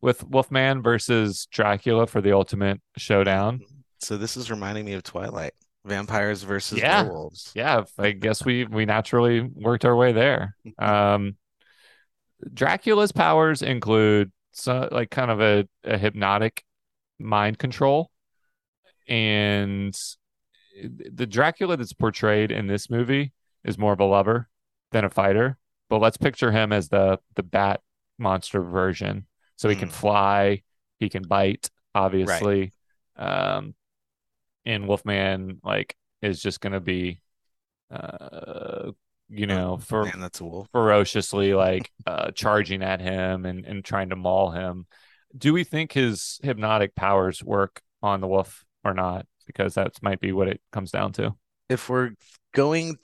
with Wolfman versus Dracula for the ultimate showdown. So this is reminding me of Twilight. Vampires versus Yeah. werewolves. Yeah, I guess we we naturally worked our way there. Um, Dracula's powers include so, like kind of a, a hypnotic mind control, and the Dracula that's portrayed in this movie is more of a lover than a fighter. But let's picture him as the the bat monster version. So he can Mm. fly, he can bite, obviously. Um, and Wolfman like is just gonna be, uh, you know, for Man, that's a wolf. ferociously like uh charging at him and and trying to maul him. Do we think his hypnotic powers work on the wolf or not? Because that might be what it comes down to. If we're going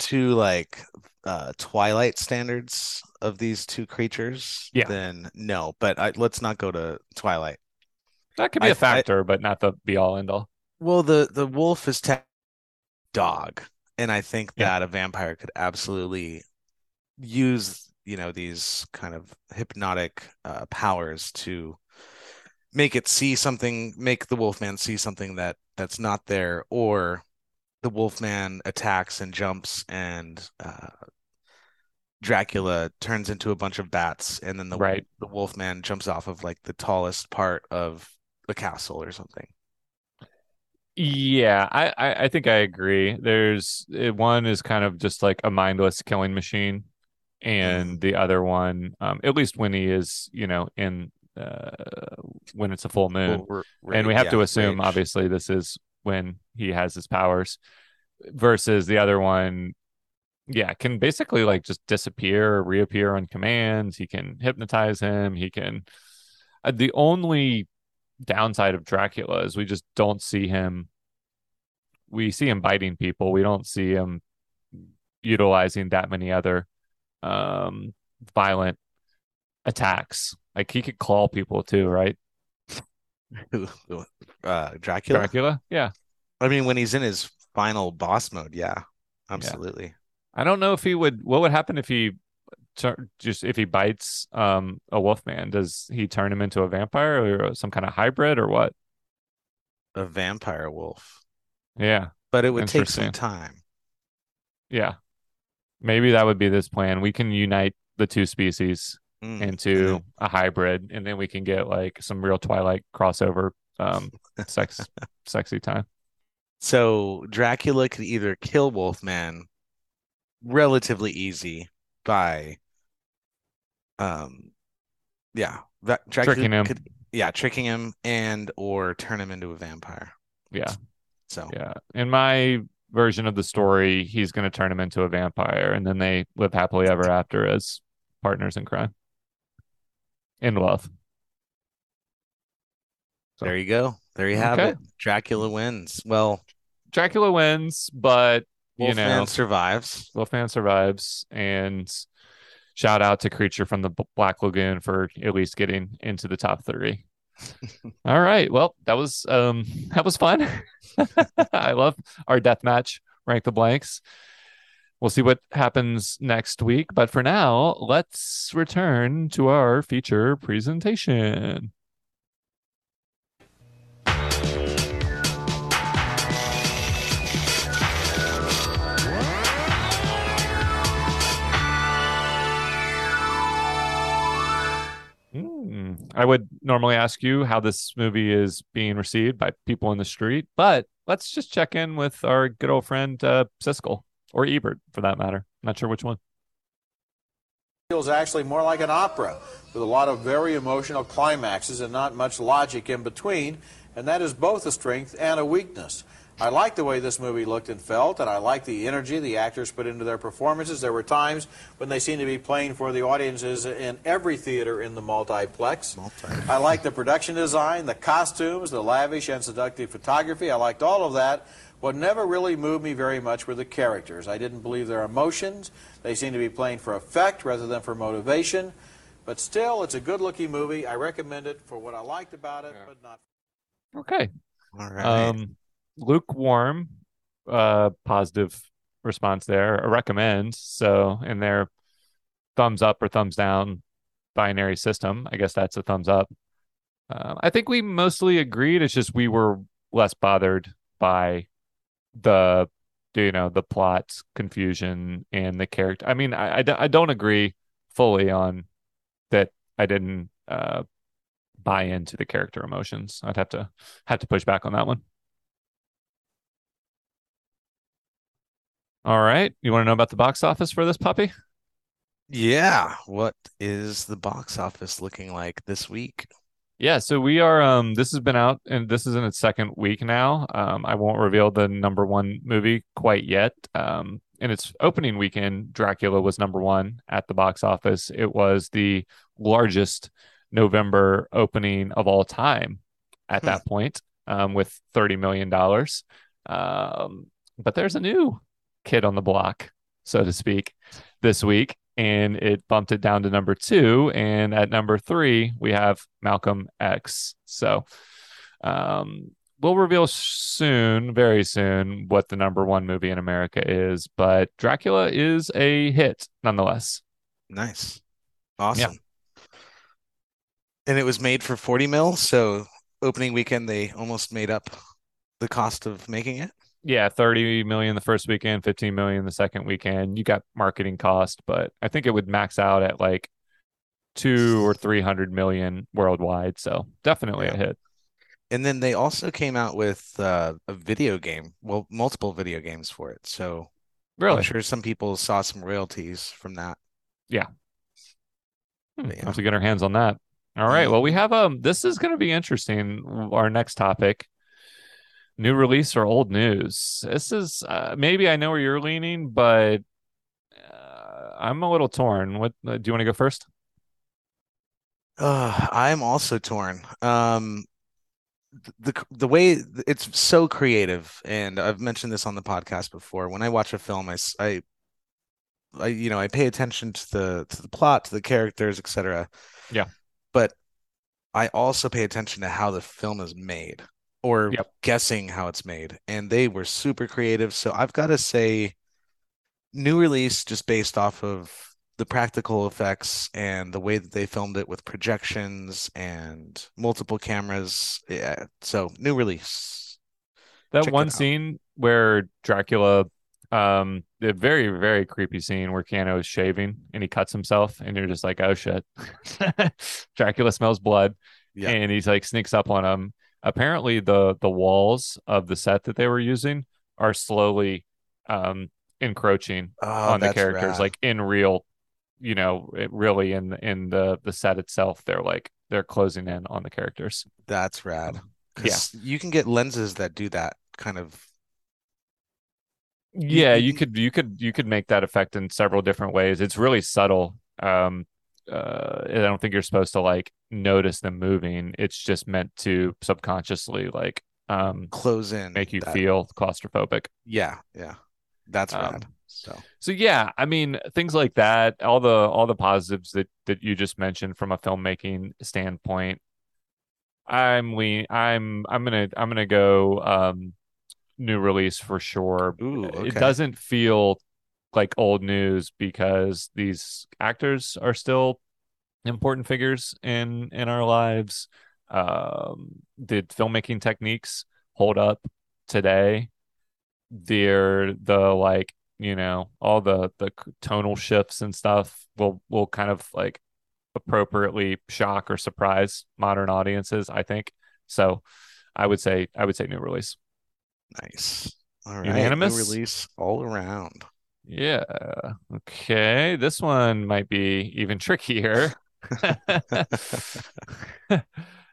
to like uh Twilight standards of these two creatures, Yeah. then no. But I, let's not go to Twilight. That could be I- a factor, but not the be all end all. Well, the the wolf is tech dog, and I think Yeah. that a vampire could absolutely use, you know, these kind of hypnotic uh, powers to make it see something, make the wolfman see something that that's not there, or the wolfman attacks and jumps, and uh, Dracula turns into a bunch of bats, and then the Right. the wolfman jumps off of like the tallest part of the castle or something. Yeah, I, I, I think I agree. There's one is kind of just like a mindless killing machine, and the other one, um, at least when he is, you know, in uh, when it's a full moon, Well, and we have to assume, obviously, this is when he has his powers, versus the other one, yeah, can basically like just disappear, or reappear on command. He can hypnotize him. He can. Uh, the only downside of Dracula is we just don't see him we see him biting people. We don't see him utilizing that many other um violent attacks. Like he could claw people too, right? *laughs* uh, Dracula. Dracula? Yeah. I mean, when he's in his final boss mode, yeah, absolutely. I don't know if he would what would happen if he tur- just if he bites um a wolf man, does he turn him into a vampire or some kind of hybrid or what? A vampire wolf, Yeah. but it would take some time. Yeah. Maybe that would be this plan. We can unite the two species Mm, into and a hybrid and then we can get like some real Twilight crossover um *laughs* sex sexy time. So Dracula could either kill Wolfman relatively easy by um yeah, Dracula Tricking him. could yeah, tricking him and or turn him into a vampire. Yeah. So Yeah. In my version of the story, he's going to turn him into a vampire and then they live happily ever after as partners in crime. In love. So- there you go. There you have Okay. it. Dracula wins. Well, Dracula wins, but you Wolfman know, survives. Wolfman survives and shout out to Creature from the Black Lagoon for at least getting into the top 3. *laughs* All right. Well, that was um that was fun. *laughs* I love our death match, rank the blanks. We'll see what happens next week, but for now, let's return to our feature presentation. I would normally ask you how this movie is being received by people in the street, but let's just check in with our good old friend uh, Siskel or Ebert, for that matter. Not sure which one. feels actually more like an opera with a lot of very emotional climaxes and not much logic in between, and that is both a strength and a weakness. I liked the way this movie looked and felt, and I liked the energy the actors put into their performances. There were times when they seemed to be playing for the audiences in every theater in the multiplex. I liked the production design, the costumes, the lavish and seductive photography. I liked all of that. What never really moved me very much were the characters. I didn't believe their emotions. They seemed to be playing for effect rather than for motivation. But still, it's a good looking movie. I recommend it for what I liked about it, but not. Okay. All right. Um, lukewarm, uh, positive response there. A recommend. So in their thumbs up or thumbs down binary system, I guess that's a thumbs up. Uh, I think we mostly agreed. It's just we were less bothered by the you know the plot confusion and the character. I mean, I I, I don't agree fully on that. I didn't uh, buy into the character emotions. I'd have to have to push back on that one. All right, you want to know about the box office for this puppy? yeah. What is the box office looking like this week? Yeah, so we are um this has been out and this is in its second week now. Um I won't reveal the number 1 movie quite yet. Um in its opening weekend, Dracula was number 1 at the box office. It was the largest November opening of all time at Hmm. that point um with 30 million dollars. Um but there's a new kid on the block, so to speak, this week and it bumped it down to number two. And at number three, we have Malcolm X. So um, we'll reveal soon, very soon, what the number one movie in America is. But Dracula is a hit nonetheless. Nice. Awesome. And it was made for 40 mil, so opening weekend they almost made up the cost of making it. Yeah, 30 million the first weekend, 15 million the second weekend. You got marketing cost, but I think it would max out at like two or 300 million worldwide. So definitely Yeah. a hit. And then they also came out with uh, a video game, well, multiple video games for it. So Really? I'm sure some people saw some royalties from that. Hmm, Yeah. Have to get our hands on that. All right. Mhm. Well, we have um. This is going to be interesting. Our next topic: new release or old news. This is uh, maybe I know where you're leaning, but uh, I'm a little torn. What uh, do you want to go first? Uh, I'm also torn. Um, the the way it's so creative and I've mentioned this on the podcast before when I watch a film I, I I you know I pay attention to the to the plot to the characters etc Yeah. but I also pay attention to how the film is made or Yep. guessing how it's made and they were super creative so I've got to say new release just based off of the practical effects and the way that they filmed it with projections and multiple cameras. Yeah, so new release. That Check one scene where Dracula, um, the very, very creepy scene where Keanu is shaving and he cuts himself, and you're just like, oh shit. *laughs* Dracula smells blood. Yeah. And he's like sneaks up on him. Apparently the the walls of the set that they were using are slowly um encroaching Oh, on the characters, rad. like in real, you know, it really in in the the set itself, they're like they're closing in on the characters. That's rad. Yeah. 'Cause you can get lenses that do that kind of. Yeah, you- you could you could you could make that effect in several different ways. It's really subtle. Um uh I don't think you're supposed to like notice them moving. It's just meant to subconsciously like um close in make you that- feel claustrophobic. Yeah, yeah. That's Um, rad. So So yeah, I mean things like that, all the all the positives that that you just mentioned from a filmmaking standpoint. I'm lean I'm I'm gonna I'm gonna go um new release for sure. Ooh, It doesn't feel like old news because these actors are still important figures in in our lives. Um, did filmmaking techniques hold up today? They're the like you know all the the tonal shifts and stuff will will kind of like appropriately shock or surprise modern audiences. I think so. I would say I would say new release. nice. All right. Unanimous? New release all around. Yeah. Okay. This one might be even trickier. *laughs*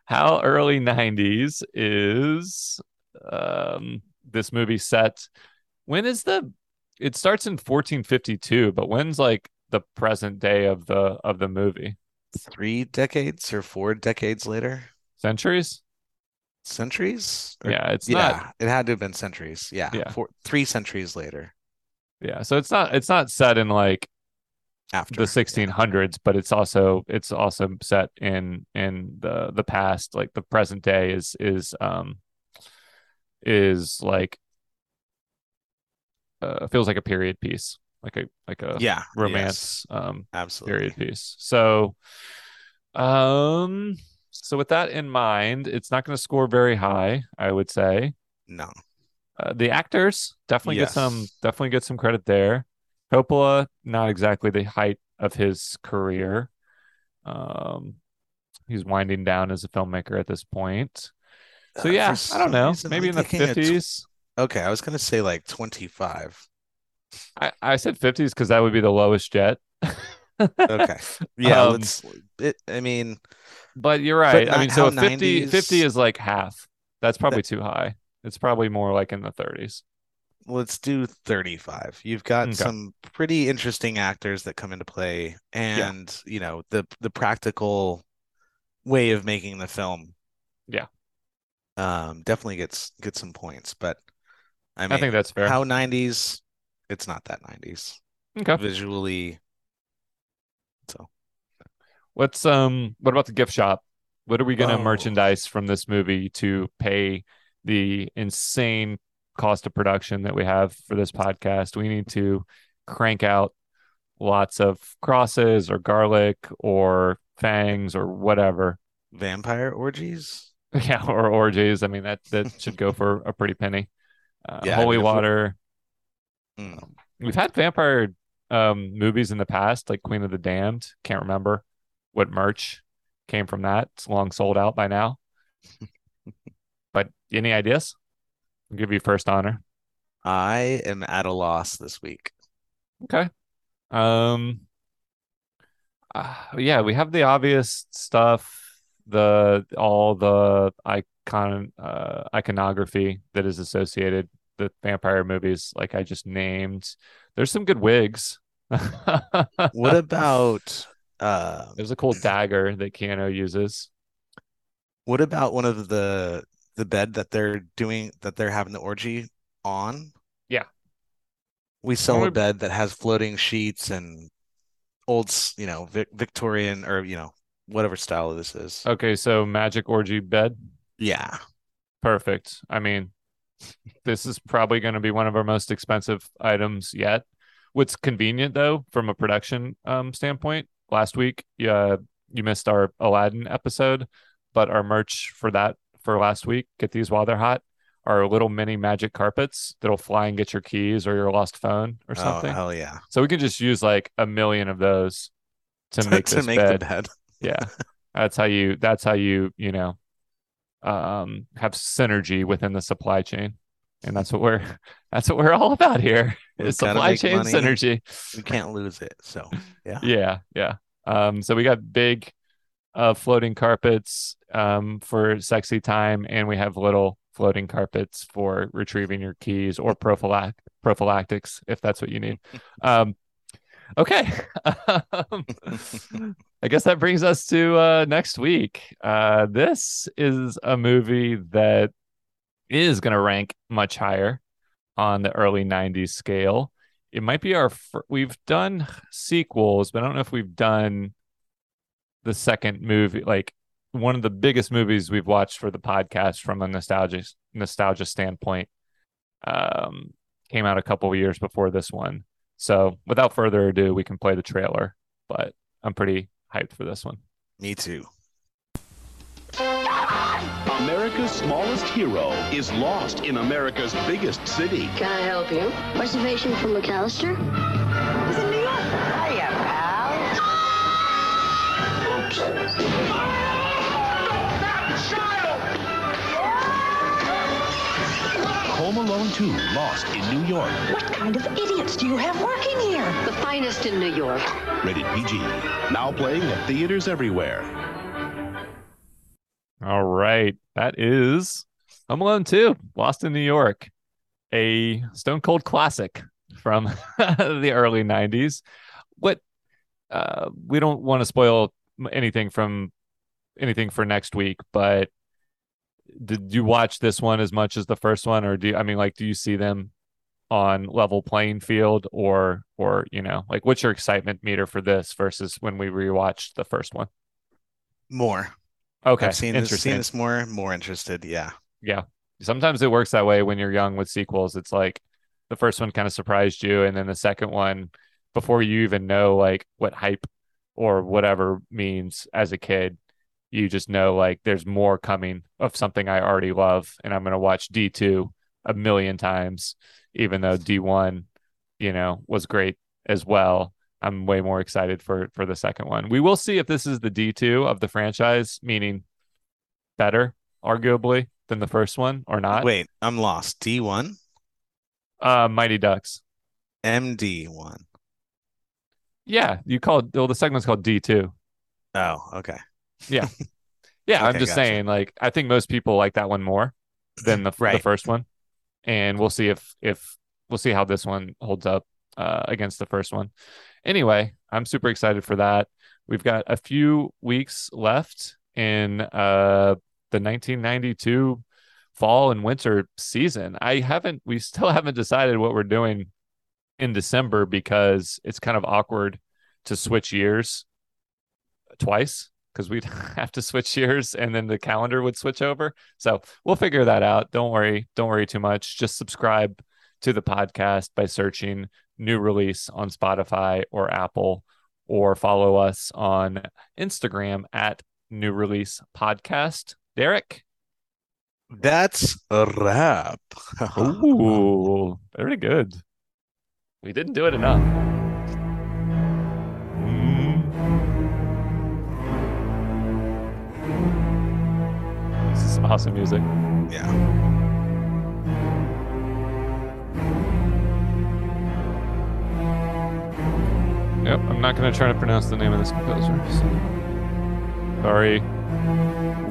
How early 90s is um this movie set? When is the it starts in 1452, but when's like the present day of the of the movie? Three decades or four decades later? Centuries? Centuries? Or- Yeah, it's yeah, not it had to have been centuries. Yeah, Yeah. four, three centuries later. Yeah, so it's not it's not set in like After. the 1600s but it's also it's also set in in the the past like the present day is is um is like uh feels like a period piece like a like a yeah, romance um yes, absolutely. period piece. So um so with that in mind it's not going to score very high i would say. No, uh, the actors definitely get some definitely get some credit there. Coppola, not exactly the height of his career. Um, he's winding down as a filmmaker at this point. So Uh, yeah, for I don't know. Maybe in the a tw- fifties. Okay, I was gonna say like 25. I, I said fifties because that would be the lowest jet. Okay. Yeah, *laughs* Um, let's it, I mean, But you're right. I mean, so how 50, 90s 50 is like half. That's probably too high. It's probably more like in the 30s. let's do 35. You've got Okay. some pretty interesting actors that come into play and, you know, the the practical way of making the film. Yeah. Um, definitely gets gets some points, but I I, think that's fair. how 90s, it's not that 90s okay. visually. So, What's um what about the gift shop? What are we gonna Oh. merchandise from this movie to pay the insane cost of production that we have for this podcast? We need to crank out lots of crosses or garlic or fangs or whatever. vampire orgies? *laughs* Yeah, or orgies. I mean that that should go for a pretty penny. Uh, Yeah, holy mean, we- water. Mm. We've had vampire um movies in the past, like Queen of the Damned. Can't remember what merch came from that. It's long sold out by now. *laughs* but any ideas? I'll give you first honor. I am at a loss this week. Okay. Um uh, yeah, we have the obvious stuff, the all the icon uh iconography that is associated with vampire movies like I just named. There's some good wigs. *laughs* What about uh There's a cool dagger that Keanu uses. what about one of the the bed that they're doing that they're having the orgy on. Yeah. We sell a bed that has floating sheets and old, you know, Vic- Victorian or you know, whatever style this is. Okay, so magic orgy bed. Yeah. Perfect. I mean, this is probably going to be one of our most expensive items yet. What's convenient though, from a production um, standpoint, last week, yeah, you missed our Aladdin episode, but our merch for that for last week, get these while they're hot, are little mini magic carpets that'll fly and get your keys or your lost phone or Oh, something. hell yeah. So we can just use like a million of those to *laughs* make to this make bed. the bed. *laughs* Yeah. That's how you that's how you, you know, um have synergy within the supply chain. And that's what we're *laughs* that's what we're all about here. We Is supply chain money. synergy. You can't lose it. So yeah. Yeah, yeah. Um so we got big uh floating carpets um for sexy time and we have little floating carpets for retrieving your keys or prophylact prophylactics if that's what you need. *laughs* Um okay. Um, *laughs* I guess that brings us to uh, next week. Uh, this is a movie that is going to rank much higher on the early 90s scale. It might be our, fir- we've done sequels, but I don't know if we've done the second movie, like one of the biggest movies we've watched for the podcast from a nostalgia nostalgia standpoint. Um, came out a couple of years before this one. So without further ado, we can play the trailer, but I'm pretty hyped for this one. Me too. America's smallest hero is lost in America's biggest city. Can I help you? Reservation for McAllister? Home Alone 2, Lost in New York. What kind of idiots do you have working here? The finest in New York. Rated PG. Now playing at theaters everywhere. All right. That is Home Alone 2, Lost in New York, a stone cold classic from *laughs* the early 90s. What uh, we don't want to spoil anything from anything for next week, but did you watch this one as much as the first one or do you, I mean like do you see them on level playing field or or you know like what's your excitement meter for this versus when we rewatched the first one? More. Okay, I've seen this, seen this more, more interested. Yeah. Yeah. Sometimes it works that way when you're young with sequels. It's like the first one kind of surprised you, and then the second one, before you even know like what hype or whatever means as a kid, you just know like there's more coming of something I already love, and I'm gonna watch D2 a million times, even though D1, you know, was great as well. I'm way more excited for for the second one. We will see if this is the D2 of the franchise, meaning better, arguably, than the first one or not. Wait, I'm lost. D1, Uh, Mighty Ducks. MD1. Yeah, you called well, the segment's called D2. Oh, okay. Yeah. Yeah, I'm just gotcha. saying, like, I think most people like that one more than the the first one. And we'll see if if we'll see how this one holds up uh against the first one. Anyway, I'm super excited for that. We've got a few weeks left in uh the 1992 fall and winter season. I haven't we still *laughs* haven't decided what we're doing in December because it's kind of awkward to switch years twice because we'd *laughs* have to switch years and then the calendar would switch over. So we'll figure that out. Don't worry. Don't worry too much. Just subscribe to the podcast by searching new release on Spotify or Apple or follow us on Instagram at new release podcast. Derek. That's a wrap. *laughs* Ooh, very good. We didn't do it enough. Some awesome music. yeah. Yep, I'm not going to try to pronounce the name of this composer. So. Sorry.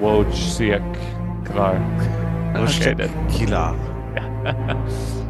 Wojciech Kvar. okay, I did. Kila. Yeah.